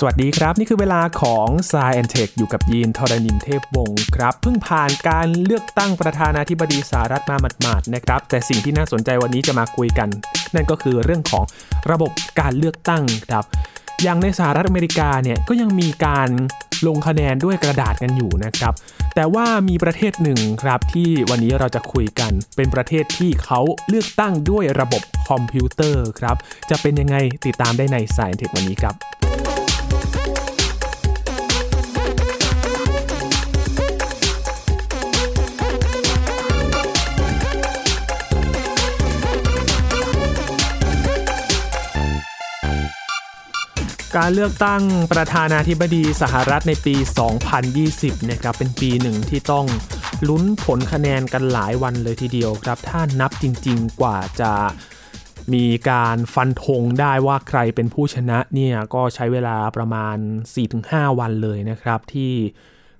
สวัสดีครับ นี่คือเวลาของ s ายแอนเทคอยู่กับยีนทรณินเทพวงศ์ครับ เพิ่งผ่านการเลือกตั้งประธานาธิบดีสหรัฐมาหมาดๆนะครับ แต่สิ่งที่น่าสนใจวันนี้จะมาคุยกัน นั่นก็คือเรื่องของระบบการเลือกตั้งครับ อย่างในสหรัฐอเมริกาเนี่ยก็ยังมีการลงคะแนนด้วยกระดาษกันอยู่นะครับ แต่ว่ามีประเทศหนึ่งครับที่วันนี้เราจะคุยกัน เป็นประเทศที่เขาเลือกตั้งด้วยระบบคอมพิวเตอร์ครับ จะเป็นยังไงติดตามได้ในสายเทควันนี้ครับ การเลือกตั้งประธานาธิบดีสหรัฐในปี 2020 นะครับ เป็นปีหนึ่งที่ต้องลุ้นผลคะแนนกันหลายวันเลยทีเดียวครับ ถ้านับจริงๆ กว่าจะมีการฟันธงได้ว่าใครเป็นผู้ชนะเนี่ย ก็ใช้เวลาประมาณ 4-5 วันเลยนะครับที่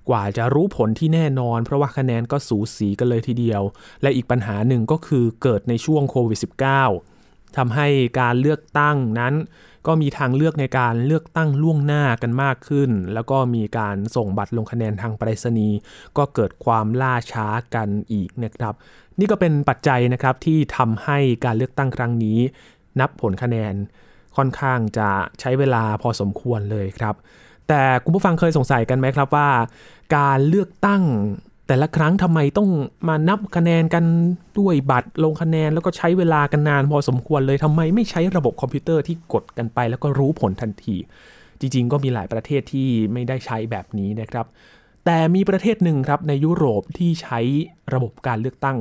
กว่าจะรู้ผลที่แน่นอน เพราะว่าคะแนนก็สูสีกันเลยทีเดียว และอีกปัญหาหนึ่งก็คือเกิดในช่วงโควิด -19 ทำให้การเลือกตั้งนั้น ก็มีทางเลือกในการเลือกตั้งล่วงหน้ากันมากขึ้น แล้วก็มีการส่งบัตรลงคะแนนทางไปรษณีย์ก็เกิดความล่าช้ากันอีกนะครับ นี่ก็เป็นปัจจัยนะครับที่ทำให้การเลือกตั้งครั้งนี้ นับผลคะแนนค่อนข้างจะใช้เวลาพอสมควรเลยครับ แต่คุณผู้ฟังเคยสงสัยกันไหมครับว่า การเลือกตั้ง แต่ละครั้งทำไมต้องมานับคะแนนกันด้วยบัตรลงคะแนนแล้วก็ใช้เวลากันนานพอสมควรเลยทำไมไม่ใช้ระบบคอมพิวเตอร์ที่กดกันไป แล้วก็รู้ผลทันที จริง ๆ ก็มีหลายประเทศที่ไม่ได้ใช้แบบนี้นะครับ แต่มีประเทศหนึ่งครับในยุโรปที่ใช้ระบบการเลือกตั้ง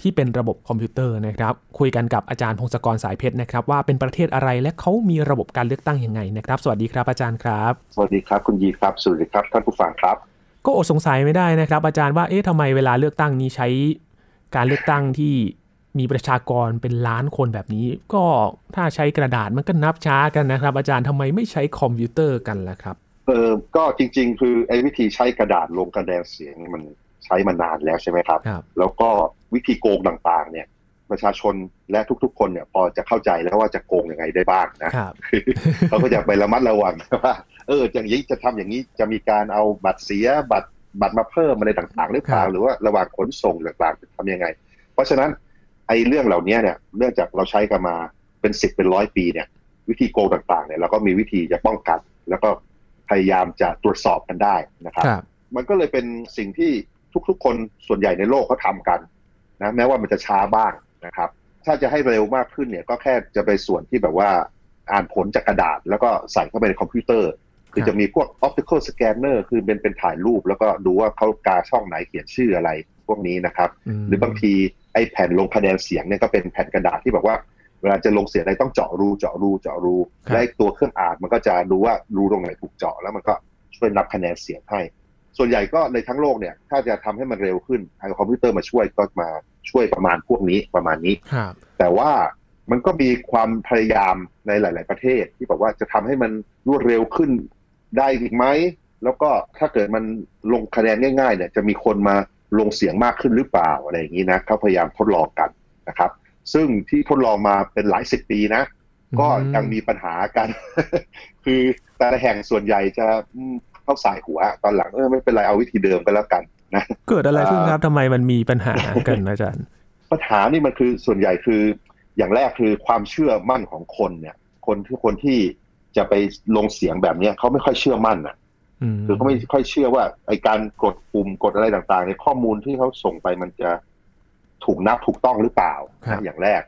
ที่เป็นระบบคอมพิวเตอร์นะครับ คุยกันกับอาจารย์พงศกรสายเพชรนะครับ ว่าเป็นประเทศอะไรและเขามีระบบการเลือกตั้งยังไงนะครับ สวัสดีครับอาจารย์ครับ สวัสดีครับคุณยีครับสวัสดีครับท่านผู้ฟังครับ ก็อดสงสัยไม่ได้นะครับ อาจารย์ว่าเอ๊ะทำไมเวลาเลือกตั้งนี้ใช้การเลือกตั้งที่มีประชากรเป็นล้านคนแบบนี้ ก็ถ้าใช้กระดาษมันก็นับช้ากันนะครับ อาจารย์ทำไมไม่ใช้คอมพิวเตอร์กันล่ะครับเออก็จริง ๆ คือไอ้วิธีใช้กระดาษลงคะแนนเสียงมันใช้มานานแล้วใช่ไหมครับครับแล้วก็วิธีโกงต่างๆ เนี่ย ประชาชนและทุกๆ คนเนี่ยพอจะเข้าใจแล้วว่าจะโกงยังไงได้บ้างนะครับคือเขาก็จะไประมัดระวังว่าเอออย่างนี้จะทำอย่างนี้จะมีการเอาบัตรเสียบัตรบัตรมาเพิ่มอะไรต่างๆหรือเปล่าครับหรือว่าระหว่างขนส่งต่างๆจะทำยังไง เพราะฉะนั้นไอ้เรื่องเหล่านี้เนี่ยเนื่องจากเราใช้กันมาเป็นสิบเป็นร้อยปีเนี่ย วิธีโกงต่างๆเนี่ยเราก็มีวิธีจะป้องกัน แล้วก็พยายามจะตรวจสอบกันได้นะครับครับมันก็เลยเป็นสิ่งที่ทุกๆ คนส่วนใหญ่ในโลกเขาทำกันนะแม้ว่ามันจะช้าบ้าง นะครับ ถ้าจะให้เร็วมากขึ้นเนี่ยก็แค่จะไปส่วนที่แบบว่าอ่านผลจากกระดาษ แล้วก็ใส่เข้าไปในคอมพิวเตอร์ คือครับจะมีพวก optical scanner คือเป็นเป็นถ่ายรูป แล้วก็ดูว่าเขากาช่องไหนเขียนชื่ออะไรพวกนี้นะครับมหรือบางทีไอ้แผ่นลงคะแนนเสียงเนี่ยก็เป็นแผ่นกระดาษที่แบบว่าเวลาจะลงเสียงอะไรต้องเจาะรูเจาะรูเจาะรูครับและไอ้ตัวเครื่องอ่านมันก็จะดูว่ารูตรงไหนถูกเจาะแล้วมันก็ช่วยนับคะแนนเสียงให้ ส่วนใหญ่ก็ในทั้งโลกเนี่ย ถ้าจะทำให้มันเร็วขึ้นทางคอมพิวเตอร์มาช่วยก็มา ช่วยประมาณพวกนี้ประมาณนี้ครับแต่ว่ามันก็มีความพยายามในหลาย ๆ ประเทศ ที่บอกว่าจะทำให้มันรวดเร็วขึ้นได้อีกไหมแล้วก็ถ้าเกิดมันลงคะแนนง่าย ๆ เนี่ยจะมีคนมาลงเสียงมากขึ้นหรือเปล่าอะไรอย่างนี้นะเขาพยายามทดลองกันนะครับ ซึ่งที่ทดลองมาเป็นหลายสิบปีนะ ก็ยังมีปัญหากัน คือแต่ละแห่งส่วนใหญ่จะอืมเข้าสายหัว ตอนหลังเออไม่เป็นไรเอาวิธีเดิมก็แล้วกัน นะเกิดอะไรขึ้นครับทำไมมันมีปัญหากันอาจารย์ ปัญหานี่มันคือส่วนใหญ่คืออย่างแรกคือความเชื่อมั่นของคนเนี่ย คนที่คนที่จะไปลงเสียงแบบเนี้ยเขาไม่ค่อยเชื่อมั่นอะอืมคือเขาไม่ค่อยเชื่อว่าไอการกดปุ่มกดอะไรต่างๆเนี่ยข้อมูลที่เขาส่งไปมันจะถูกนับถูกต้องหรือเปล่านะอย่างแรก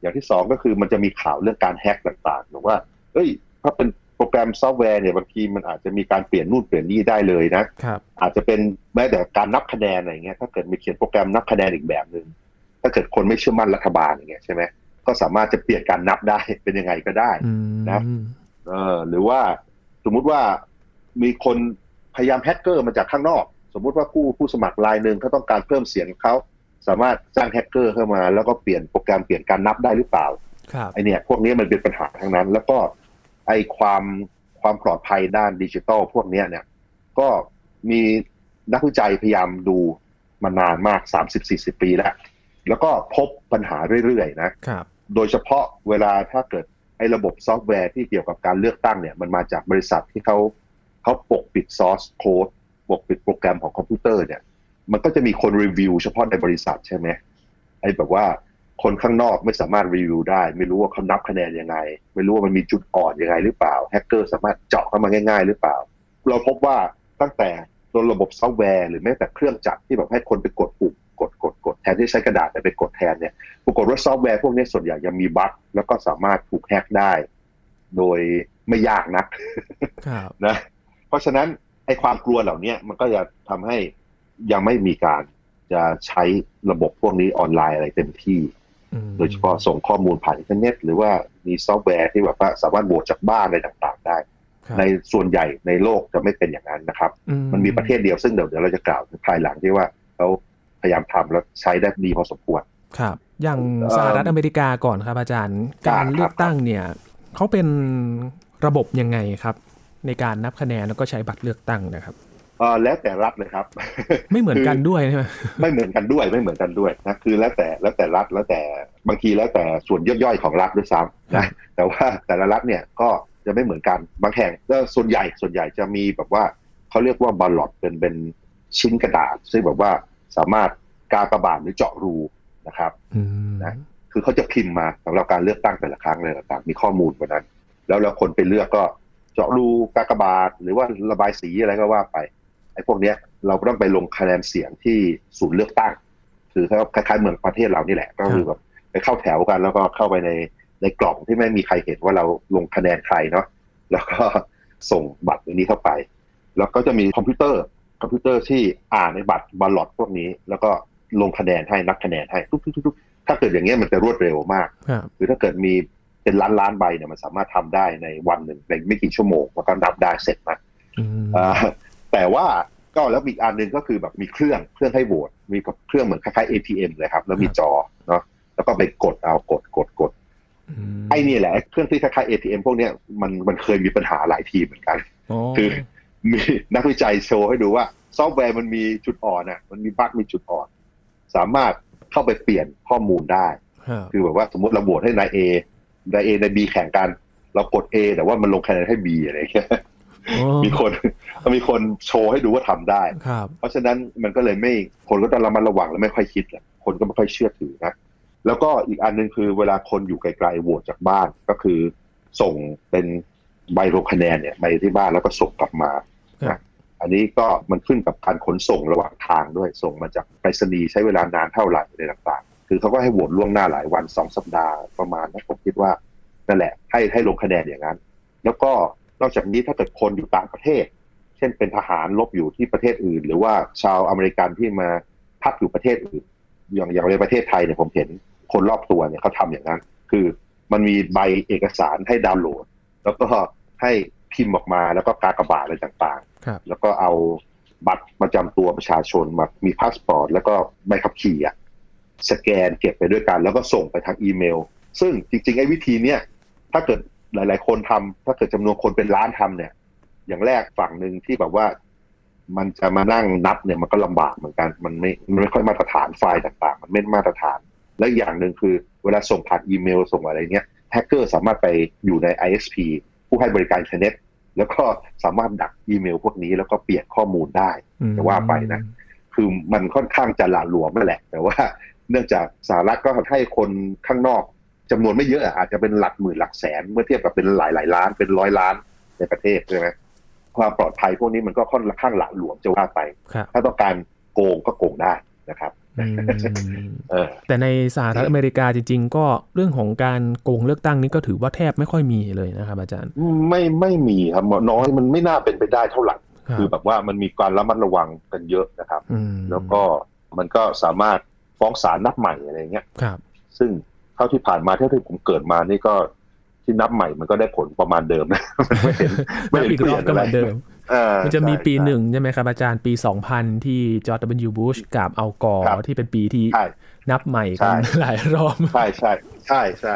อย่างที่สองก็คือมันจะมีข่าวเรื่องการแฮ็กต่างๆหรือว่าเอ้ย ถ้าเป็น โปรแกรมซอฟต์แวร์เนี่ยบางทีมันอาจจะมีการเปลี่ยนนู่นเปลี่ยนนี่ได้เลยนะครับอาจจะเป็นแม้แต่การนับคะแนนอะไรเงี้ยถ้าเกิดมีเขียนโปรแกรมนับคะแนนอีกแบบหนึ่งถ้าเกิดคนไม่เชื่อมั่นรัฐบาลอย่างเงี้ยใช่ไหมก็สามารถจะเปลี่ยนการนับได้เป็นยังไงก็ได้อืมนะเออหรือว่าสมมุติว่ามีคนพยายามแฮกเกอร์มาจากข้างนอก สมมุติว่าผู้ผู้สมัครรายหนึ่งเขาต้องการเพิ่มเสียงเขาสามารถจ้างแฮกเกอร์เข้ามา แล้วก็เปลี่ยนโปรแกรมเปลี่ยนการนับได้หรือเปล่าครับไอเนี่ยพวกนี้มันเป็นปัญหาทั้งนั้น แล้วก็ ไอความความปลอดภัยด้านดิจิทัลพวกเนี้ยเนี่ย ก็มีนักวิจัยพยายามดูมานานมาก 30-40 ปีแล้ว แล้วก็พบปัญหาเรื่อยๆนะครับโดยเฉพาะเวลาถ้าเกิดไอ้ระบบซอฟต์แวร์ที่เกี่ยวกับการเลือกตั้งเนี่ย มันมาจากบริษัทที่เขาเขาปกปิด source code ปกปิดโปรแกรมของคอมพิวเตอร์เนี่ย มันก็จะมีคนรีวิวเฉพาะในบริษัทใช่ไหมไอ้แบบว่า คนข้างนอกไม่สามารถรีวิวได้ ไม่รู้ว่าเขานับคะแนนยังไง ไม่รู้ว่ามันมีจุดอ่อนยังไงหรือเปล่าแฮกเกอร์สามารถเจาะเข้ามาง่าย ๆ หรือเปล่า เราพบว่าตั้งแต่ตัวระบบซอฟต์แวร์หรือแม้แต่เครื่องจักรที่แบบให้คนไปกดปุ่มกดกดกดแทนที่ใช้กระดาษแต่ไปกดแทนเนี่ยปรากฏว่าซอฟต์แวร์พวกนี้ส่วนใหญ่ยังมีบั๊กแล้วก็สามารถถูกแฮกได้ โดยไม่ยากนักครับนะเพราะฉะนั้นไอ้ความกลัวเหล่านี้มันก็จะทำให้ยังไม่มีการจะใช้ระบบพวกนี้ออนไลน์อะไรเต็มที่อืม โดยเฉพาะส่งข้อมูลผ่านอินเทอร์เน็ต หรือว่ามีซอฟต์แวร์ที่แบบว่าสามารถโหวตจากบ้านอะไรต่างๆ ได้ครับในส่วนใหญ่ในโลกจะไม่เป็นอย่างนั้นนะครับอืมันมีประเทศเดียวซึ่งเดี๋ยวเดี๋ยวเราจะกล่าวในภายหลังที่ว่าเขาพยายามทำแล้วใช้ได้ดีพอสมควรครับ อย่างเอ่อสหรัฐอเมริกาก่อนครับ อาจารย์ครับการเลือกตั้งเนี่ยเขาเป็นระบบยังไงครับ ในการนับคะแนนแล้วก็ใช้บัตรเลือกตั้งนะครับเออแล้วแต่รัฐเลยครับ ไม่เหมือนกันด้วยใช่ไหมไม่เหมือนกันด้วยไม่เหมือนกันด้วยนะคือแล้วแต่แล้วแต่รัฐแล้วแต่บางทีแล้วแต่ส่วนย่อยๆของรัฐด้วยซ้ครัำนะบแต่ว่าแต่ละรัฐเนี่ยก็จะไม่เหมือนกันบางแห่งก็ส่วนใหญ่ส่วนใหญ่จะมีแบบว่าเขาเรียกว่าบอลลอตเป็นเป็นชิ้นกระดาษ ซึ่งแบบว่าสามารถกากบาทหรือเจาะรูนะครับอืมนะคือเขาจะพิมพ์มาสำหรับการเลือกตั้งแต่ละครั้งเลยต่างๆมีข้อมูลกว่านั้น แล้วแล้วคนไปเลือกก็เจาะรูกากบาทหรือว่าระบายสีอะไรก็ว่าไปไอ้พวกเนี้ยเราก็ต้องไปลงคะแนนเสียงที่ศูนย์เลือกตั้ง คือเขาคล้ายๆเหมือนประเทศเรานี่แหละก็คือแบบไปเข้าแถวกันแล้วก็เข้าไปในในกล่องที่ไม่มีใครเห็นว่าเราลงคะแนนใครเนาะแล้วก็ส่งบัตรอันนี้เข้าไป แล้วก็จะมีคอมพิวเตอร์คอมพิวเตอร์ที่อ่านในบัตร ballot พวกนี้ แล้วก็ลงคะแนนให้นับคะแนนให้ทุกๆๆๆถ้าเกิดอย่างเงี้ยมันจะรวดเร็วมากครับหรือถ้าเกิดมีเป็นล้านล้านๆใบเนี่ยมันสามารถทำได้ในวันหนึ่งในไม่กี่ชั่วโมงแล้วก็นับได้เสร็จนะอืมอ่า แต่ว่าก็แล้วมีอีกอันหนึ่งก็คือแบบมีเครื่องเครื่องให้โหวตมีกับเครื่องเหมือนคล้ายๆ ATM เลยครับ แล้วมีจอเนาะแล้วก็ไปกดเอากดกดกดมไอ้นี่แหละไอ้เครื่องที่คล้ายๆ ATM พวกเนี้ยมันมันเคยมีปัญหาหลายทีเหมือนกันคือมีนักวิจัยโชว์ให้ดูว่าซอฟต์แวร์มันมีจุดอ่อนอะ มันมีบั๊กมีจุดอ่อน สามารถเข้าไปเปลี่ยนข้อมูลได้ครับคือแบบว่าสมมติเราโหวตให้นายเอนายเอนายบีแข่งกัน เรากด A แต่ว่ามันลงคะแนนให้ B อะไรอย่างเงี้ยโอ้ มีคนมีคนโชว์ให้ดูว่าทำได้ครับเพราะฉะนั้นมันก็เลยไม่คนก็ต้องระมัดระวังและไม่ค่อยคิดแหละคนก็ไม่ค่อยเชื่อถือนะแล้วก็อีกอันหนึงคือเวลาคนอยู่ไกลๆโหวตจากบ้านก็คือ ส่งเป็นใบลงคะแนนเนี่ยไปที่บ้านแล้วก็ส่งกลับมาครับอันนี้ก็มันขึ้นกับการขนส่งระหว่างทางด้วย ส่งมาจากไปรษณีย์ใช้เวลานานเท่าไหร่อะไรต่างๆ คือเขาก็ให้โหวตล่วงหน้าหลายวันสองสัปดาห์ประมาณนะผมคิดว่านั่นแหละ ให้ให้ลงคะแนนอย่างนั้น แล้วก็ นอกจากนี้ถ้าเกิดคนอยู่ต่างประเทศ เช่นเป็นทหารรบอยู่ที่ประเทศอื่น หรือว่าชาวอเมริกันที่มาพักอยู่ประเทศอื่น อย่างอย่างในประเทศไทยเนี่ยผมเห็นคนรอบตัวเนี่ยเขาทำอย่างนั้น คือมันมีใบเอกสารให้ดาวน์โหลด แล้วก็ให้พิมพ์ออกมาแล้วก็กากบาทอะไรต่างๆครับแล้วก็เอาบัตรประจำตัวประชาชนมามีพาสปอร์ต แล้วก็ใบขับขี่อะสแกนเก็บไปด้วยกัน แล้วก็ส่งไปทางอีเมล ซึ่งจริงๆไอ้วิธีเนี้ยถ้าเกิด หลาย ๆ คนทำถ้าเกิดจำนวนคนเป็นล้านทำเนี่ย อย่างแรกฝั่งหนึ่งที่แบบว่า มันจะมานั่งนับเนี่ยมันก็ลำบากเหมือนกัน มันไม่มันไม่ค่อยมาตรฐานไฟล์ต่าง ๆ มันไม่มาตรฐาน และอีกอย่างหนึ่งคือ เวลาส่งผ่านอีเมลส่งอะไรเงี้ยแฮกเกอร์สามารถไปอยู่ใน ISP ผู้ให้บริการอินเทอร์เน็ตแล้วก็สามารถดักอีเมลพวกนี้แล้วก็เปลี่ยนข้อมูลได้อืมจะว่าไปนะ คือมันค่อนข้างจะหละหลวมนั่นแหละ แต่ว่าเนื่องจากสหรัฐก็ให้คนข้างนอก จำนวนไม่เยอะอะอาจจะเป็นหลักหมื่นหลักแสน เมื่อเทียบกับเป็นหลายหลายๆล้านเป็นร้อยล้านในประเทศใช่ไหมความปลอดภัยพวกนี้มันก็ค่อนข้างหละหลวมจะว่าไปครับถ้าต้องการโกงก็โกงได้นะครับอืมเออแต่ในสหรัฐอเมริกาจริง ๆ ก็เรื่องของการโกงเลือกตั้งนี้ก็ถือว่าแทบไม่ค่อยมีเลยนะครับอาจารย์ ไม่ไม่มีครับน้อยมันไม่น่าเป็นไปได้เท่าไหร่ครับคือแบบว่ามันมีการระมัดระวังกันเยอะนะครับอืมแล้วก็มันก็สามารถฟ้องศาลนับใหม่อะไรเงี้ยครับซึ่ง เท่าที่ผ่านมาเท่าที่ผมเกิดมานี่ก็ที่นับใหม่มันก็ได้ผลประมาณเดิมนะมันไม่เห็นไม่นับเห็นอีกเปรลี่อยบนก็อะเหไรมือนเดิมเออมันจะมีใช่ปีใช่หนึ่งใช่ไหมครับอาจารย์ปี 2000 ที่จอร์จ W. บุชกับอัลกอร์ครับที่เป็นปีที่ใช่นับใหม่ใช่กันหลายรอบใช่ใช่ใช่ใช่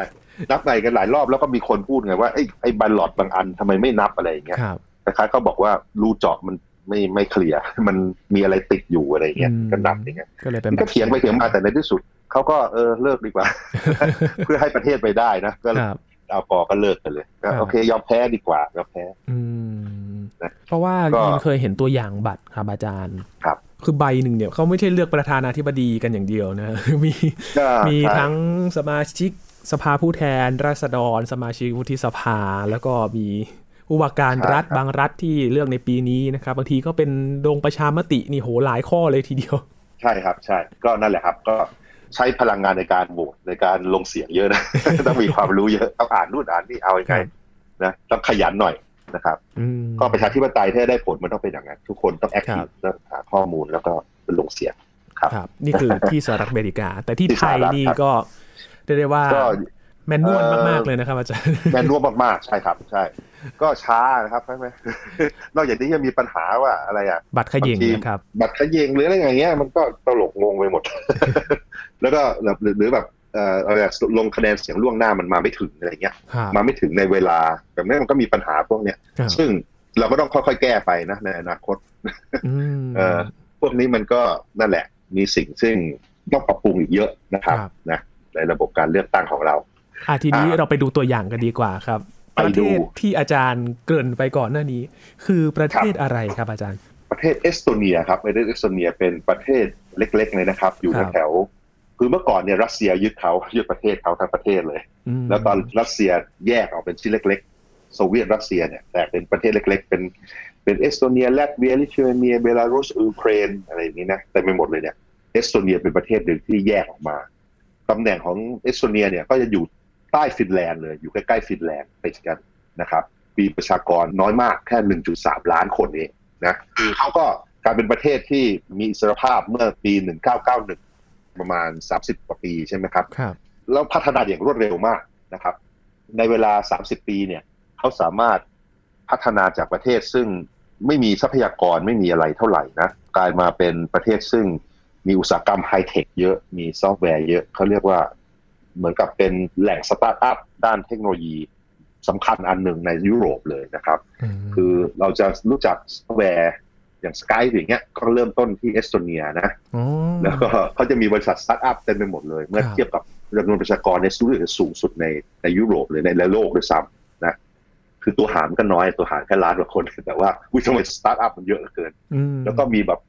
นับใหม่กันหลายรอบแล้วก็มีคนพูดไงว่าไอ้ไอ้บัลลอดบางอันทำไมไม่นับอะไรอย่างเงี้ยครับคล้ายๆเขาบอกว่ารูเจาะมันไม่ไม่เคลียร์มันมีอะไรติดอยู่อะไรอย่างเงี้ยอืมก็นับอย่างเงี้ยก็เลยเป็นมันก็เถียงไปเถียงมาแต่ในที่สุด เขาก็เออเลิกดีกว่า เพื่อให้ประเทศไปได้นะก็ครับเอาปอก็เลิกกันเลยก็ครับโอเค ยอมแพ้ดีกว่ายอมแพ้ อืมนะเพราะว่าก็ยินเคยเห็นตัวอย่างบัตรครับอาจารย์ครับคือใบหนึ่งเนี่ยเขาไม่ใช่เลือกประธานาธิบดีกันอย่างเดียวนะมีก็มีใช่ทั้งสมาชิกสภาผู้แทน ราษฎร สมาชิกวุฒิสภา แล้วก็มีผู้ว่าการรัฐบางรัฐที่เลือกในปีนี้นะครับบางทีก็เป็นลงประชามตินี่โหหลายข้อเลยทีเดียว ใช่ครับ ใช่ก็นั่นแหละครับ ก็ ใช้พลังงานในการโหวตในการลงเสียงเยอะนะต้องมีความรู้เยอะต้องอ่านนู่นอ่านนี่เอายังไงครับนะต้องขยันหน่อยนะครับอืมก็ประชาธิปไตยถ้าได้ผลมันต้องเป็นอย่างนั้น ทุกคนต้องแอคทีฟครับต้องหาข้อมูลแล้วก็ลงเสียงครับครับ นี่คือที่สหรัฐอเมริกา แต่ที่ที่ไทยสหรัฐนี่ครับก็เรียกได้ว่าก็ แมนนวลเอ่อมากๆเลยนะครับอาจารย์แมนนวลมากๆใช่ครับ ใช่ ก็ช้านะครับใช่ไหมนอกจากนี้ยังมีปัญหาว่าอะไรอะ บัตรเขย่งบางทีนะครับ บัตรเขยงหรืออะไรอย่างเงี้ยมันก็ตลกงงไปหมด แล้วก็แบบหรือหรือแบบเอ่ออะไรอะลงคะแนนเสียงล่วงหน้ามันมาไม่ถึงอะไรเงี้ยครับมาไม่ถึงในเวลาแบบนี้มันก็มีปัญหาพวกเนี้ยครับซึ่งเราก็ต้องค่อยๆแก้ไปนะในอนาคตอืมเอ่อพวกนี้มันก็นั่นแหละ มีสิ่งซึ่งต้องปรับปรุงอีกเยอะนะครับครับนะในระบบการเลือกตั้งของเรา อะทีนี้อ่าเราไปดูตัวอย่างกันดีกว่าครับไปประดูเทศที่อาจารย์เกริ่นไปก่อนหน้านี้ คือประเทศอะไรครับอาจารย์ ประเทศเอสโตเนียครับประเทศเอสโตเนียเป็นประเทศเล็กๆเลยนะครับ อยู่ครับแถวๆคือเมื่อก่อนเนี่ยรัสเซียยึดเขายึดประเทศเขาทั้งประเทศเลยอืมแล้วตอนรัสเซียแยกออกเป็นชิ้นเล็กๆโซเวียตรัสเซียเนี่ยแตกเป็นประเทศเล็ก ๆ เป็นเป็นเอสโตเนียแลตเวียลิทัวเนียเบลารุสยูเครนอะไรอย่างนี้นะเต็มไปหมดเลยเนี่ยเอสโตเนียเป็นประเทศหนึ่งที่แยกออกมาตำแหน่งของเอสโตเนียเนี่ยก็จะอยู่ ใต้ฟินแลนด์เลย อยู่ใกล้ๆฟินแลนด์ติดกันนะครับมีประชากรน้อยมากแค่ 1.3 ล้านคนเองนะคือเขาก็กลายเป็นประเทศที่มีอิสรภาพเมื่อปี 1991 ประมาณ 30 กว่าปีใช่ไหมครับครับ แล้วพัฒนาอย่างรวดเร็วมากนะครับ ในเวลา 30 ปีเนี่ยเขาสามารถพัฒนาจากประเทศซึ่งไม่มีทรัพยากรไม่มีอะไรเท่าไหร่นะกลายมาเป็นประเทศซึ่งมีอุตสาหกรรมไฮเทคเยอะมีซอฟต์แวร์เยอะเขาเรียกว่า เหมือนกับเป็นแหล่งสตาร์ทอัพด้านเทคโนโลยีสำคัญอันหนึ่งในยุโรปเลยนะครับ คือเราจะรู้จักซอฟต์แวร์อย่าง Skype อย่างเงี้ยก็เริ่มต้นที่เอสโตเนียนะอ๋อแล้วก็เขาจะมีบริษัทสตาร์ทอัพเต็มไปหมดเลย เมื่อครับเทียบกับจำนวนประชากรในสูงสูงสุดในในยุโรปเลยในในโลกด้วยซ้ำนะคือตัวหารก็น้อยตัวหารแค่ล้านกว่าคน แต่ว่าวิทำไมสตาร์ทอัพมันเยอะเหลือเกินอืมแล้วก็มีแบบ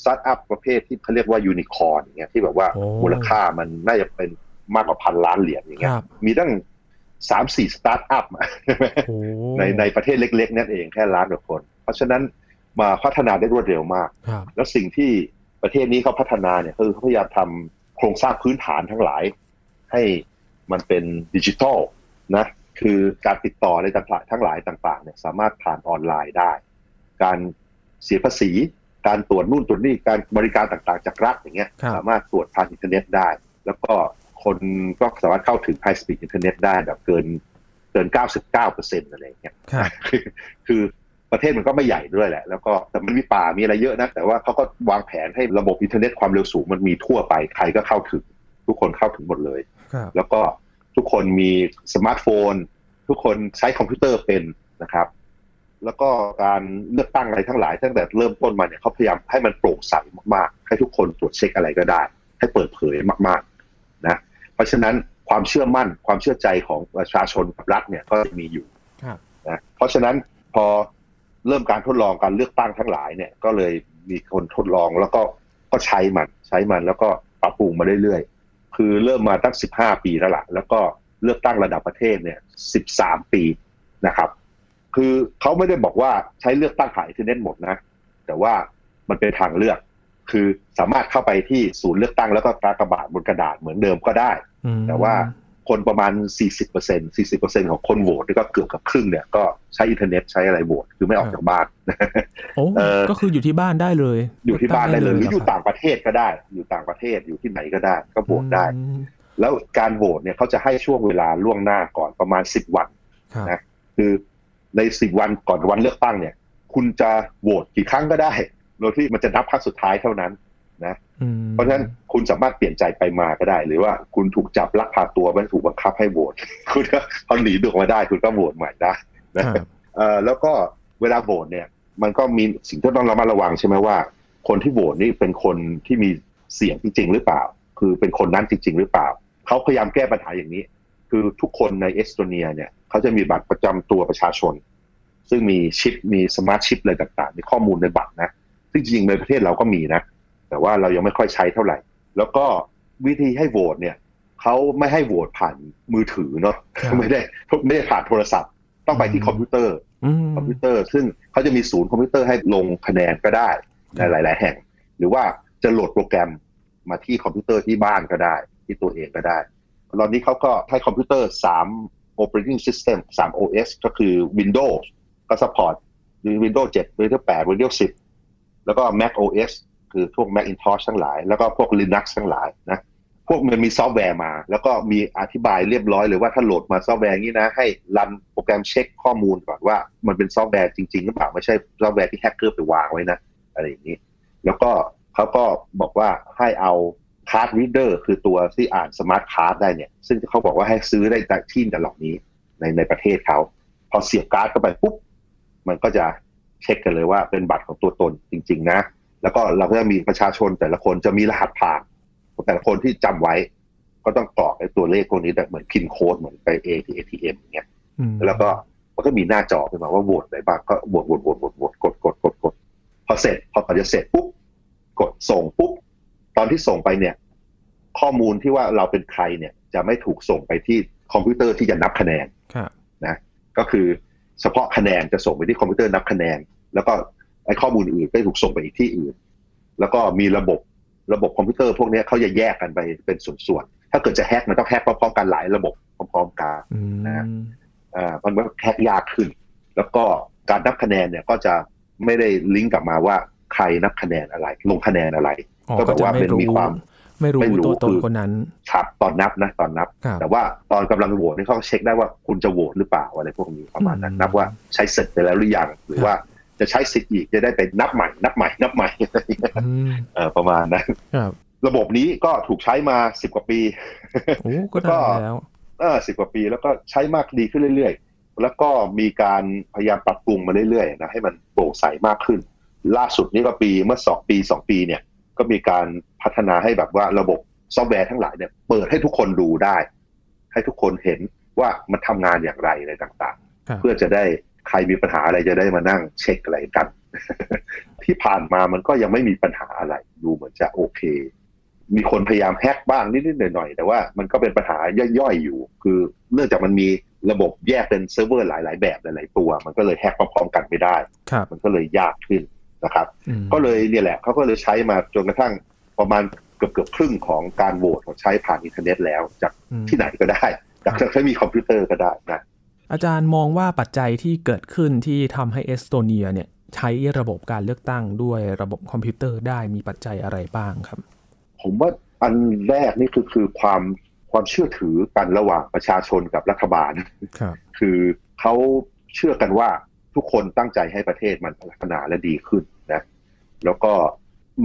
สตาร์ทอัพประเภทที่เขาเรียกว่ายูนิคอร์นอย่างเงี้ยที่แบบว่าโอ้มูลค่ามันน่าจะเป็น มากกว่าพันล้านเหรียญอย่างเงี้ยครับมีตั้งสามสี่สตาร์ทอัพโอ้ในในประเทศเล็กๆนั่นเองแค่ล้านกว่าคน เพราะฉะนั้นมาพัฒนาได้รวดเร็วมากครับแล้วสิ่งที่ประเทศนี้เขาพัฒนาเนี่ยคือเขาพยายามทำโครงสร้างพื้นฐานทั้งหลาย ให้มันเป็นดิจิทัลนะคือการติดต่ออะไรต่างๆทั้งหลายต่างๆเนี่ยสามารถผ่านออนไลน์ได้ การเสียภาษี การตรวจนู่นตรวจนี่การบริการต่างๆจากรัฐอย่างเงี้ยครับสามารถตรวจผ่านอินเทอร์เน็ตได้ แล้วก็ คนก็สามารถเข้าถึง High Speed อินเทอร์เน็ตได้แบบเกินเกิน 99เปอร์เซ็นต์อะไรอย่างเงี้ยครับคือคือประเทศมันก็ไม่ใหญ่ด้วยแหละ แล้วก็แต่มันมีป่ามีอะไรเยอะนะ แต่ว่าเขาก็วางแผนให้ระบบอินเทอร์เน็ตความเร็วสูงมันมีทั่วไป ใครก็เข้าถึง ทุกคนเข้าถึงหมดเลยครับแล้วก็ทุกคนมีสมาร์ทโฟน ทุกคนใช้คอมพิวเตอร์เป็นนะครับ แล้วก็การเลือกตั้งอะไรทั้งหลายตั้งแต่เริ่มต้นมาเนี่ยเขาพยายามให้มันโปร่งใสมากๆ ให้ทุกคนตรวจเช็คอะไรก็ได้ ให้เปิดเผยมากๆ นะ เพราะฉะนั้นความเชื่อมั่นความเชื่อใจของประชาชนกับรัฐเนี่ยก็จะมีอยู่ครับนะเพราะฉะนั้นพอเริ่มการทดลองการเลือกตั้งทั้งหลายเนี่ย ก็เลยมีคนทดลองแล้วก็ก็ใช้มันใช้มันแล้วก็ปรับปรุงมาเรื่อยๆ คือเริ่มมาตั้ง 15 ปีแล้วล่ะแล้วก็เลือกตั้งระดับประเทศเนี่ย 13 ปีนะครับ คือเขาไม่ได้บอกว่าใช้เลือกตั้งผ่านอินเทอร์เน็ตหมดนะ แต่ว่ามันเป็นทางเลือก คือสามารถเข้าไปที่ศูนย์เลือกตั้งแล้วก็กากบาทบนกระดาษเหมือนเดิมก็ได้อืมแต่ว่าคนประมาณ 40% 40%ของคนโหวตนี่ก็เกือบกับครึ่งเนี่ยก็ใช้อินเทอร์เน็ตใช้อะไรโหวตคือไม่ออกจากบ้านโอ้เอ่อก็คืออยู่ที่บ้านได้เลย อยู่ที่บ้านได้เลย หรืออยู่คบต่างประเทศก็ได้ อยู่ต่างประเทศอยู่ที่ไหนก็ได้ ก็โหวตได้อืมแล้วการโหวตเนี่ยเขาจะให้ช่วงเวลาล่วงหน้าก่อนประมาณ 10 วันครับนะคือใน 10 วันก่อนวันเลือกตั้งเนี่ย คุณจะโหวตกี่ครั้งก็ได้ โดยที่มันจะนับครั้งสุดท้ายเท่านั้นอืมเพราะฉะนั้นคุณสามารถเปลี่ยนใจไปมาก็ได้ หรือว่าคุณถูกจับลักพาตัวไม่ถูกบังคับให้โหวตคุณก็พอหนีดุออกมาได้ คุณก็โหวตใหม่ได้นะครับเอ่อแล้วก็เวลาโหวตเนี่ย มันก็มีสิ่งที่ต้องระมัดระวังใช่ไหมว่า คนที่โหวตนี่เป็นคนที่มีเสียงจริง ๆ หรือเปล่า คือเป็นคนนั้นจริง ๆ หรือเปล่าเขาพยายามแก้ปัญหาอย่างนี้คือทุกคนในเอสโตเนียเนี่ยเขาจะมีบัตรประจำตัวประชาชน ซึ่งมีชิปมี smart chip อะไรต่างๆ มีข้อมูลในบัตรนะ ซึ่งจริงๆในประเทศเราก็มีนะ แต่ว่าเรายังไม่ค่อยใช้เท่าไหร่ แล้วก็วิธีให้โหวตเนี่ยเขาไม่ให้โหวตผ่านมือถือเนาะครับไม่ได้ไม่ได้ผ่านโทรศัพท์ ต้องไปที่อืมคอมพิวเตอร์อืมคอมพิวเตอร์ ซึ่งเขาจะมีศูนย์คอมพิวเตอร์ให้ลงคะแนนก็ได้ในหลาย ๆ แห่ง หรือว่าจะโหลดโปรแกรมมาที่คอมพิวเตอร์ที่บ้านก็ได้ ที่ตัวเองก็ได้ตอนนี้เขาก็ให้คอมพิวเตอร์3 operating system 3 OS ก็คือ Windows ก็ support Windows 7 Windows 8 Windows 10 แล้วก็ Mac OS คือพวก Macintosh ทั้งหลาย แล้วก็พวก Linux ทั้งหลายนะพวกมันมีซอฟต์แวร์มา แล้วก็มีอธิบายเรียบร้อยเลยว่าถ้าโหลดมาซอฟต์แวร์นี้นะ ให้ run โปรแกรมเช็คข้อมูลก่อนว่า มันเป็นซอฟต์แวร์จริงๆหรือเปล่า ไม่ใช่ซอฟต์แวร์ที่แฮกเกอร์ไปวางไว้นะอะไรอย่างนี้ แล้วก็เขาก็บอกว่าให้เอา card reader คือตัวที่อ่านสมาร์ทคาร์ดได้เนี่ย ซึ่งเขาบอกว่าให้ซื้อได้จากที่ต่เหล่านี้ในในประเทศเขาพอเสียบการ์ดเข้าไปปุ๊บมันก็จะ เช็คกันเลยว่าเป็นบัตรของตัวตนจริง ๆ นะ แล้วก็เราก็จะมีประชาชนแต่ละคนจะมีรหัสผ่านของแต่ละคนที่จำไว้ ก็ต้องกรอกไอ้ตัวเลขพวกนี้แบบเหมือน PIN code เหมือนไป A ที่ ATM อย่างเงี้ยอืมแล้วก็มันก็มีหน้าจอขึ้นมาว่าโหวตอะไรบ้างก็โหวตโหวตโหวตโหวตโหวตกดกดกดกดพอเสร็จพอตอนจะเสร็จปุ๊บกดส่งปุ๊บตอนที่ส่งไปเนี่ย ข้อมูลที่ว่าเราเป็นใครเนี่ย จะไม่ถูกส่งไปที่คอมพิวเตอร์ที่จะนับคะแนนครับนะ ก็คือเฉพาะคะแนนจะส่งไปที่คอมพิวเตอร์นับคะแนน แล้วก็ไอ้ข้อมูลอื่นก็ถูกส่งไปอีกที่อื่น แล้วก็มีระบบระบบคอมพิวเตอร์พวกเนี้ยเขาจะแยกกันไปเป็นส่วนๆ ถ้าเกิดจะแฮกมันต้องแฮกพร้อมๆกันหลายระบบพร้อมๆกันอืมนะอ่ามันก็แฮกยากขึ้น แล้วก็การนับคะแนนเนี่ยก็จะไม่ได้ลิงก์กลับมาว่าใครนับคะแนนอะไร ลงคะแนนอะไรอ๋อก็แบบว่าจะเป็นมีความไม่รู้ไม่รู้ตัวตนคือคนนั้นครับตอนนับนะตอนนับครับแต่ว่าตอนกำลังโหวตนี่เขาก็เช็คได้ว่าคุณจะโหวตหรือเปล่าอะไรพวกนี้ประมาณนั้นอืมนับว่าใช้เสร็จไปแล้วหรือยังหรือว่า จะใช้สิทธิ์อีกจะได้ไปนับใหม่ นับใหม่ นับใหม่อืมเออประมาณนั้นครับระบบนี้ก็ถูกใช้มาสิบกว่าปีโอ้ก็ก็ได้แล้วเออสิบกว่าปีแล้วก็ใช้มาก็ดีขึ้นเรื่อยๆ แล้วก็มีการพยายามปรับปรุงมาเรื่อยๆนะให้มันโปร่งใสมากขึ้น ล่าสุดนี่ก็ปีเมื่อสองปีสองปีเนี่ย ก็มีการพัฒนาให้แบบว่าระบบซอฟต์แวร์ทั้งหลายเนี่ยเปิดให้ทุกคนดูได้ ให้ทุกคนเห็นว่ามันทำงานอย่างไรอะไรต่างครับๆเพื่อจะได้ใค รมีปัญหาอะไรจะได้มานั่งเช็คอะไรกัน ที่ผ่านมามันก็ยังไม่มีปัญหาอะไร ดูเหมือนจะโอเค มีคนพยายามแฮกบ้างนิดๆหน่อยๆ แต่ว่ามันก็เป็นปัญหาย่อยๆอยู่ คือเนื่องจากมันมีระบบแยกเป็นเซิร์ฟเวอร์หลาย ๆ แบบหลายๆตัว มันก็เลยแฮกพร้อมๆกันไม่ได้ครับมันก็เลยยากขึ้นนะครับอืมก็เลยเนี่ยแหละเขาก็เลยใช้มาจนกระทั่งประมาณเกือบเกือบๆครึ่งของการโหวตเขาใช้ผ่านอินเทอร์เน็ตแล้ว จากอืมที่ไหนก็ได้ จากใช้มีคอมพิวเตอร์ก็ได้นะ อาจารย์มองว่าปัจจัยที่เกิดขึ้นที่ทำให้เอสโตเนียเนี่ยใช้ระบบการเลือกตั้งด้วยระบบคอมพิวเตอร์ได้มีปัจจัยอะไรบ้างครับ ผมว่าอันแรกนี่คือคือความความเชื่อถือกันระหว่างประชาชนกับรัฐบาลครับคือเขาเชื่อกันว่าทุกคนตั้งใจให้ประเทศมันพัฒนาและดีขึ้นนะ แล้วก็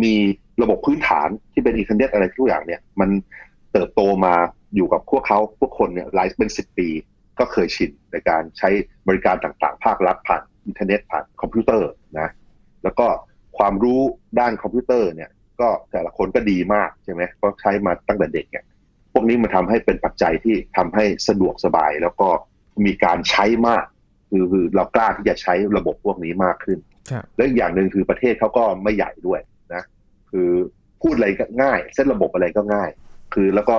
มีระบบพื้นฐานที่เป็นอินเทอร์เน็ตอะไรทุกอย่างเนี่ย มันเติบโตมาอยู่กับพวกเขาพวกคนเนี่ยหลายเป็นสิบปี ก็เคยชินในการใช้บริการต่างๆ ภาครัฐผ่านอินเทอร์เน็ตผ่านคอมพิวเตอร์นะแล้วก็ความรู้ด้านคอมพิวเตอร์เนี่ยก็แต่ละคนก็ดีมากใช่ไหมเพราะใช้มาตั้งแต่เด็กเนี่ยพวกนี้มันทำให้เป็นปัจจัยที่ทำให้สะดวกสบายแล้วก็มีการใช้มาก คือคือเรากล้าที่จะใช้ระบบพวกนี้มากขึ้นครับและอีกอย่างหนึ่งคือประเทศเขาก็ไม่ใหญ่ด้วยนะคือพูดอะไรก็ง่าย เส้นระบบอะไรก็ง่าย คือแล้วก็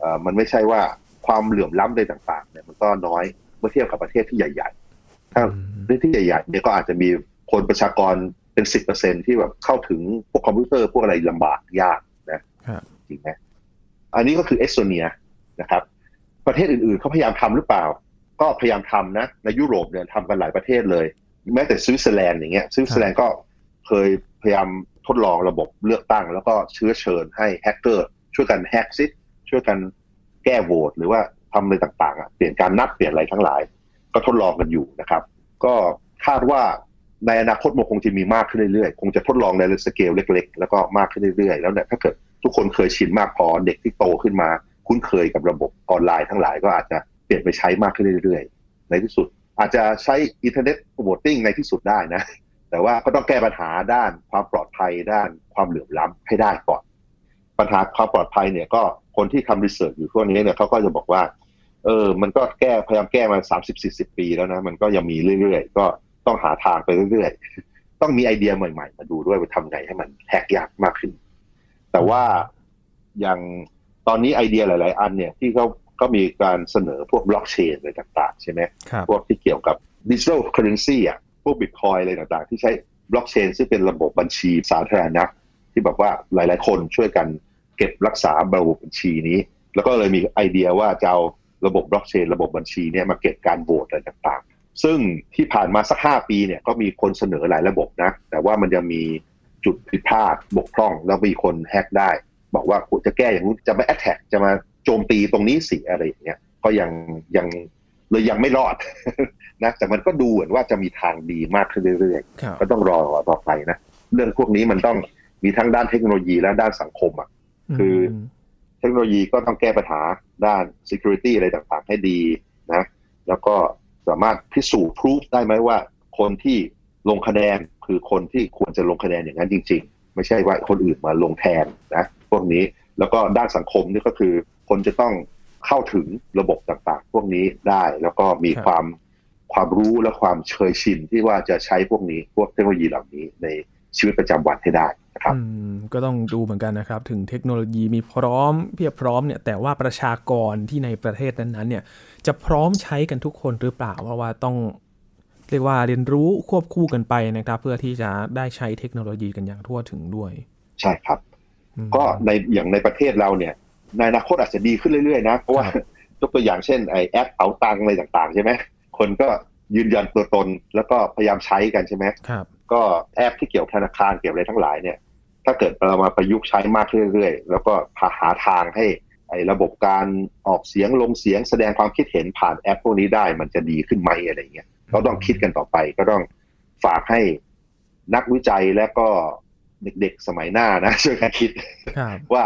เอ่อมันไม่ใช่ว่า ความเหลื่อมล้ำอะไรต่างๆเนี่ยมันก็น้อยเมื่อเทียบกับประเทศที่ใหญ่ ๆ ถ้าอืมประเทศที่ใหญ่ๆเนี่ยก็อาจจะมีคนประชากรเป็นสิบเปอร์เซ็นต์ที่แบบเข้าถึงพวกคอมพิวเตอร์พวกอะไรลำบากยากนะครับจริงไหมอันนี้ก็คือเอสโตเนียนะครับ ประเทศอื่นๆเขาพยายามทำหรือเปล่า ก็พยายามทำนะ ในยุโรปเนี่ยทำกันหลายประเทศเลย แม้แต่สวิตเซอร์แลนด์อย่างเงี้ยสวิตเซอร์แลนด์ก็เคยพยายามทดลองระบบเลือกตั้ง แล้วก็เชื้อเชิญให้แฮกเกอร์ช่วยกันแฮกซิช่วยกัน แก้โหวตหรือว่าทำอะไรต่างๆเปลี่ยนการนับเปลี่ยนอะไรทั้งหลาย ก็ทดลองกันอยู่นะครับ ก็คาดว่าในอนาคตมันคงจะมีมากขึ้นเรื่อยๆ คงจะทดลองในสเกลเล็ก ๆ แล้วก็มากขึ้นเรื่อยๆ แล้วเนี่ยถ้าเกิดทุกคนเคยชินมากพอเด็กที่โตขึ้นมา คุ้นเคยกับระบบออนไลน์ทั้งหลายก็อาจจะเปลี่ยนไปใช้มากขึ้นเรื่อยๆ ในที่สุด อาจจะใช้ internet voting ในที่สุดได้นะ แต่ว่าก็ต้องแก้ปัญหาด้านความปลอดภัยด้านความเหลื่อมล้ำให้ได้ก่อน ปัญหาความปลอดภัยเนี่ยก็ คนที่ทำ research อยู่พวกนี้เนี่ยเขาก็จะบอกว่า เออ มันก็แก้พยายามแก้มาสามสิบสี่สิบปีแล้วนะ มันก็ยังมีเรื่อยๆ ก็ต้องหาทางไปเรื่อยๆ ต้องมีไอเดียใหม่ๆ มาดูด้วยว่าทำไงให้มันแฮกยากมากขึ้น แต่ว่าอย่างตอนนี้ไอเดียหลาย ๆ อันเนี่ยที่เขาก็มีการเสนอพวกบล็อกเชนอะไรต่างๆ ใช่ไหมครับพวกที่เกี่ยวกับ digital currency อะพวกบิตคอยน์อะไรต่างๆ ที่ใช้บล็อกเชนซึ่งเป็นระบบบัญชีสาธารณะที่แบบว่าหลาย ๆ คนช่วยกัน เก็บรักษาระบบบัญชีนี้ แล้วก็เลยมีไอเดียว่าจะเอาระบบบล็อกเชน ระบบบัญชีเนี่ยมาเก็บการโหวตอะไรต่างๆ ซึ่งที่ผ่านมาสักห้าปีเนี่ยก็มีคนเสนอหลายระบบนะ แต่ว่ามันยังมีจุดผิดพลาดบกพร่อง แล้วมีคนแฮกได้ บอกว่าจะแก้อย่างนู้นจะมาแอตแทกจะมาโจมตีตรงนี้สิอะไรอย่างเงี้ยก็ยังยังเลยยังไม่รอดนะแต่มันก็ดูเหมือนว่าจะมีทางดีมากขึ้นเรื่อยๆครับก็ต้องรอต่อไปนะ เรื่องพวกนี้มันต้องมีทั้งด้านเทคโนโลยีและด้านสังคมอะ คือมเทคโนโลยีก็ต้องแก้ปัญหาด้าน security อะไรต่างๆ ให้ดีนะ แล้วก็สามารถพิสูจน์พ o ู f ได้ไหมว่า คนที่ลงคะแนนคือคนที่ควรจะลงคะแนนอย่างนั้นจริง ๆ ไม่ใช่ว่าคนอื่นมาลงแทนนะพวกนี้แล้วก็ด้านสังคมนี่ก็คือ คนจะต้องเข้าถึงระบบต่างๆ พวกนี้ได้ แล้วก็มีครับความความรู้และความเชยชินที่ว่าจะใช้พวกนี้พวกเทคโนโลยีเหล่านี้ใน ชีวิตประจำวันให้ได้นะครับอืมก็ต้องดูเหมือนกันนะครับ ถึงเทคโนโลยีมีพร้อมเพียบพร้อมเนี่ยแต่ว่าประชากรที่ในประเทศนั้นๆเนี่ยจะพร้อมใช้กันทุกคนหรือเปล่าเพราะว่าต้องเรียกว่าเรียนรู้ควบคู่กันไปนะครับ เพื่อที่จะได้ใช้เทคโนโลยีกันอย่างทั่วถึงด้วย ใช่ครับอืมก็ในอย่างในประเทศเราเนี่ยในอนาคตอาจจะดีขึ้นเรื่อยๆนะเพราะว่าครับยกตัวอย่างเช่นไอแอปเป๋าตังอะไรต่างๆใช่ไหมคนก็ยืนยันตัวตนแล้วก็พยายามใช้กันใช่ไหมครับ ก็แอปที่เกี่ยวกับธนาคารเกี่ยวกับอะไรทั้งหลายเนี่ย ถ้าเกิดเรามาประยุกต์ใช้มากขึ้นเรื่อยๆ แล้วก็หาทางให้ไอ้ระบบการออกเสียงลงเสียงแสดงความคิดเห็นผ่านแอปพวกนี้ได้มันจะดีขึ้นไหมอะไรเงี้ยก็ต้องคิดกันต่อไปก็ต้องฝากให้นักวิจัยและก็เด็กๆสมัยหน้านะช่วยกันคิดครับว่า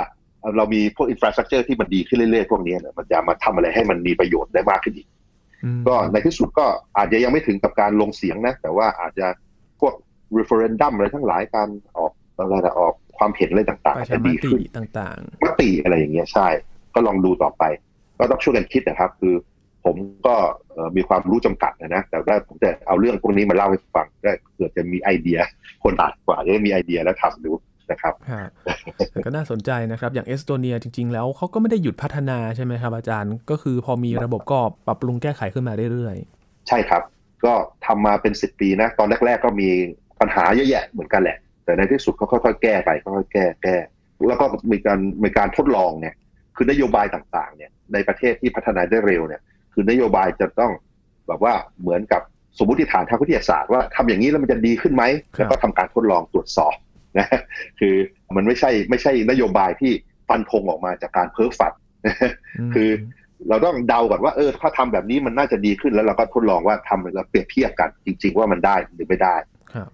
เรามีพวกอินฟราสตรักเจอร์ที่มันดีขึ้นเรื่อยๆ พวกนี้เนี่ยมันจะมาทำอะไรให้มันมีประโยชน์ได้มากขึ้นอีกอืมก็ในที่สุดก็อาจจะยังไม่ถึงกับการลงเสียงนะ แต่ว่าอาจจะ พวก referendum อะไรทั้งหลายการออกอะไรนะออกความเห็นอะไรต่างปๆระอาจชาจะมดีติขึ้นต่างมติอะไรอย่างเงี้ยใช่ ก็ลองดูต่อไป ก็ต้องช่วยกันคิดนะครับ คือผมก็เอ่อมีความรู้จำกัดนะนะแต่ว่าผมจะเอาเรื่องพวกนี้มาเล่าให้ฟังได้เผื่อจะมีไอเดียคนอาจกว่าจะได้มีไอเดียแล้วทำดูนะครับๆครับแต่ก็น่าสนใจนะครับ อย่างเอสโตเนียจริง ๆ แล้วเขาก็ไม่ได้หยุดพัฒนาใช่ไหมครับอาจารย์ ก็คือพอมีระบบก็ปรับปรุงแก้ไขขึ้นมาเรื่อยใช่ครับ ก็ทำมาเป็นสิบปีนะ ตอนแรก ๆ ก็มี ปัญหาเยอะแยะเหมือนกันแหละ แต่ในที่สุดเขาค่อยๆแก้ไปค่อยๆแก้แก้ แล้วก็มีการมีการทดลองเนี่ย คือนโยบายต่างๆ เนี่ย ในประเทศที่พัฒนาได้เร็วเนี่ย คือนโยบายจะต้องแบบว่าเหมือนกับสมมติฐานทางวิทยาศาสตร์ว่าทำอย่างนี้แล้วมันจะดีขึ้นไหมแล้วก็ทำการทดลองตรวจสอบนะคือมันไม่ใช่ไม่ใช่นโยบายที่ฟันธงออกมาจากการเพ้อฝันๆมคือเราต้องเดาก่อนว่าเออถ้าทำแบบนี้มันน่าจะดีขึ้นแล้วเราก็ทดลองว่าทำแล้วเปรียบเทียบกันจริง ๆ ว่ามันได้หรือไม่ได้ครับ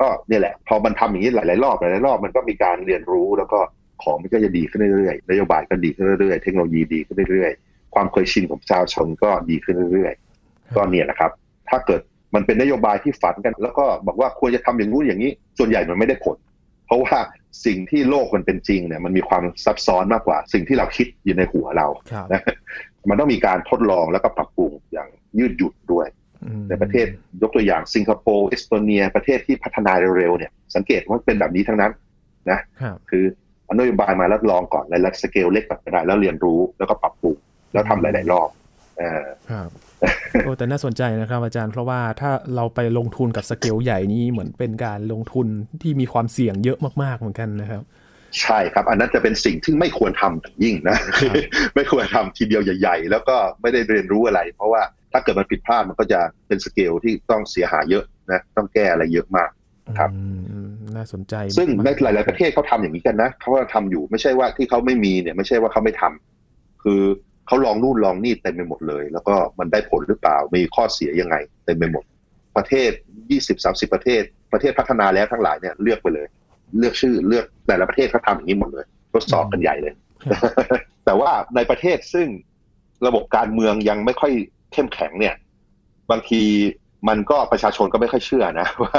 ก็เนี่ยแหละ พอมันทำอย่างนี้หลาย ๆ รอบหลายๆรอบมันก็มีการเรียนรู้แล้วก็ของมันก็จะดีขึ้นเรื่อยๆนโยบายก็ดีขึ้นเรื่อยๆเทคโนโลยีดีขึ้นเรื่อยๆความเคยชินของประชาชนก็ดีขึ้นเรื่อยๆก็เนี่ยแหละครับ ถ้าเกิดมันเป็นนโยบายที่ฝันกัน แล้วก็บอกว่าควรจะทำอย่างนู้นอย่างนี้ ส่วนใหญ่มันไม่ได้ผล เพราะว่าสิ่งที่โลกมันเป็นจริงเนี่ยมันมีความซับซ้อนมากกว่า สิ่งที่เราคิดอยู่ในหัวเราครับนะมันต้องมีการทดลองแล้วก็ปรับปรุงอย่างยืดหยุ่นด้วยอืม ในประเทศยกตัวอย่างสิงคโปร์เอสโตเนีย ประเทศที่พัฒนาเร็วๆเนี่ยสังเกตว่าเป็นแบบนี้ทั้งนั้นนะครับคือเอานโยบายมาแล้วลองก่อนในระดับสเกลเล็กก่อนก็ได้แล้วเรียนรู้แล้วก็ปรับปรุงแล้วทำหลาย ๆ รอบเอ่าครับโอ้แต่น่าสนใจนะครับอาจารย์เพราะว่าถ้าเราไปลงทุนกับสเกลใหญ่นี้เหมือนเป็นการลงทุนที่มีความเสี่ยงเยอะมากๆเหมือนกันนะครับ ใช่ครับ อันนั้นจะเป็นสิ่งที่ไม่ควรทำอย่างยิ่งนะครับไม่ควรทำทีเดียวใหญ่ ๆ แล้วก็ไม่ได้เรียนรู้อะไร เพราะว่า ถ้าเกิดมันผิดพลาดมันก็จะเป็นสเกลที่ต้องเสียหายเยอะนะต้องแก้อะไรเยอะมากครับอืมอืมน่าสนใจ ซึ่งในมากหลาย ๆ ประเทศเขาทำอย่างนี้กันนะเขาก็ทำอยู่ไม่ใช่ว่าที่เขาไม่มีเนี่ยไม่ใช่ว่าเขาไม่ทำคือเขาลองนู่นลองนี่เต็มไปหมดเลย แล้วก็มันได้ผลหรือเปล่ามีข้อเสียยังไงเต็มไปหมด ประเทศยี่สิบสามสิบประเทศ ประเทศพัฒนาแล้วทั้งหลายเนี่ยเลือกไปเลย เลือกชื่อเลือกแต่ละประเทศเขาทำอย่างนี้หมดเลยทดสอบกันใหญ่เลยครับแต่ว่าในประเทศซึ่งระบบการเมืองยังไม่ค่อย เข้มแข็งเนี่ย บางทีมันก็ประชาชนก็ไม่ค่อยเชื่อนะว่า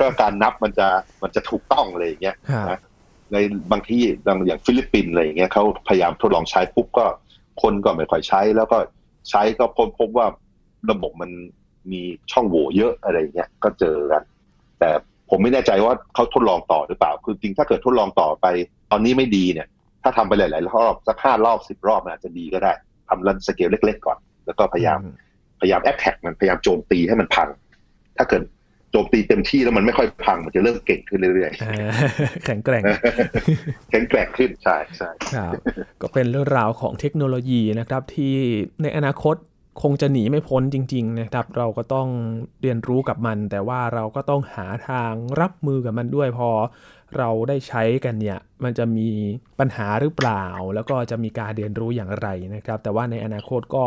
ก็การนับมันจะมันจะถูกต้องอะไรอย่างเงี้ยครับนะในบางที่อย่างฟิลิปปินส์อะไรอย่างเงี้ยเขาพยายามทดลองใช้ปุ๊บก็คนก็ไม่ค่อยใช้ แล้วก็ใช้ก็พบพบว่าระบบมันมีช่องโหว่เยอะอะไรเงี้ยก็เจอกันแต่ผมไม่แน่ใจว่าเขาทดลองต่อหรือเปล่า คือจริงถ้าเกิดทดลองต่อไป ตอนนี้ไม่ดีเนี่ย ถ้าทำไปหลายๆรอบสักห้ารอบสิบรอบมันอาจจะดีก็ได้ทำ run scale เล็ก ๆ ก่อน แล้วก็พยายามพยายาม attack มันพยายามโจมตีให้มันพัง ถ้าเกิดโจมตีเต็มที่แล้วมันไม่ค่อยพังมันจะเริ่มเก่งขึ้นเรื่อยๆแข็งแกร่งแข็งแกร่งขึ้นใช่ใช่ครับก็เป็นเรื่องราวของเทคโนโลยีนะครับ ที่ในอนาคตคงจะหนีไม่พ้นจริง ๆ นะครับ เราก็ต้องเรียนรู้กับมัน แต่ว่าเราก็ต้องหาทางรับมือกับมันด้วยพอเราได้ใช้กันเนี่ย มันจะมีปัญหาหรือเปล่า แล้วก็จะมีการเรียนรู้อย่างไรนะครับ แต่ว่าในอนาคตก็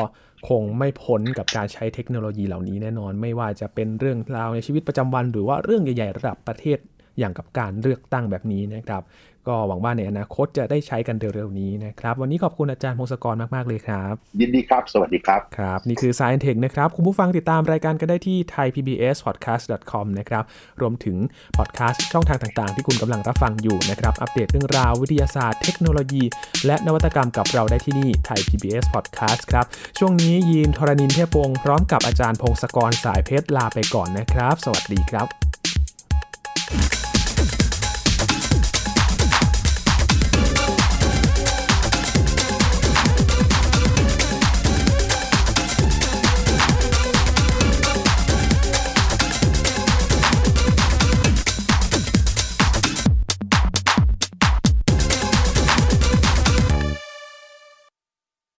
คงไม่พ้นกับการใช้เทคโนโลยีเหล่านี้แน่นอน ไม่ว่าจะเป็นเรื่องราวในชีวิตประจำวัน หรือว่าเรื่องใหญ่ ๆ ระดับประเทศ อย่างกับการเลือกตั้งแบบนี้นะครับ ก็หวังว่าในอนาคตจะได้ใช้กันเร็วๆนี้นะครับ วันนี้ขอบคุณอาจารย์พงศกรมากๆเลยครับ ยินดีครับ สวัสดีครับ ครับ นี่คือ Science Tech นะครับ คุณผู้ฟังติดตามรายการก็ได้ที่ thaipbspodcast.com นะครับ รวมถึงพอดแคสต์ช่องทางต่างๆ ที่คุณกำลังรับฟังอยู่นะครับ อัปเดตเรื่องราววิทยาศาสตร์ เทคโนโลยี และนวัตกรรมกับเราได้ที่นี่ Thai PBS Podcast ครับ ช่วงนี้ยีนทรณินเทพวงศ์พร้อมกับอาจารย์พงศกรสายเพชรลาไปก่อนนะครับ สวัสดีครับ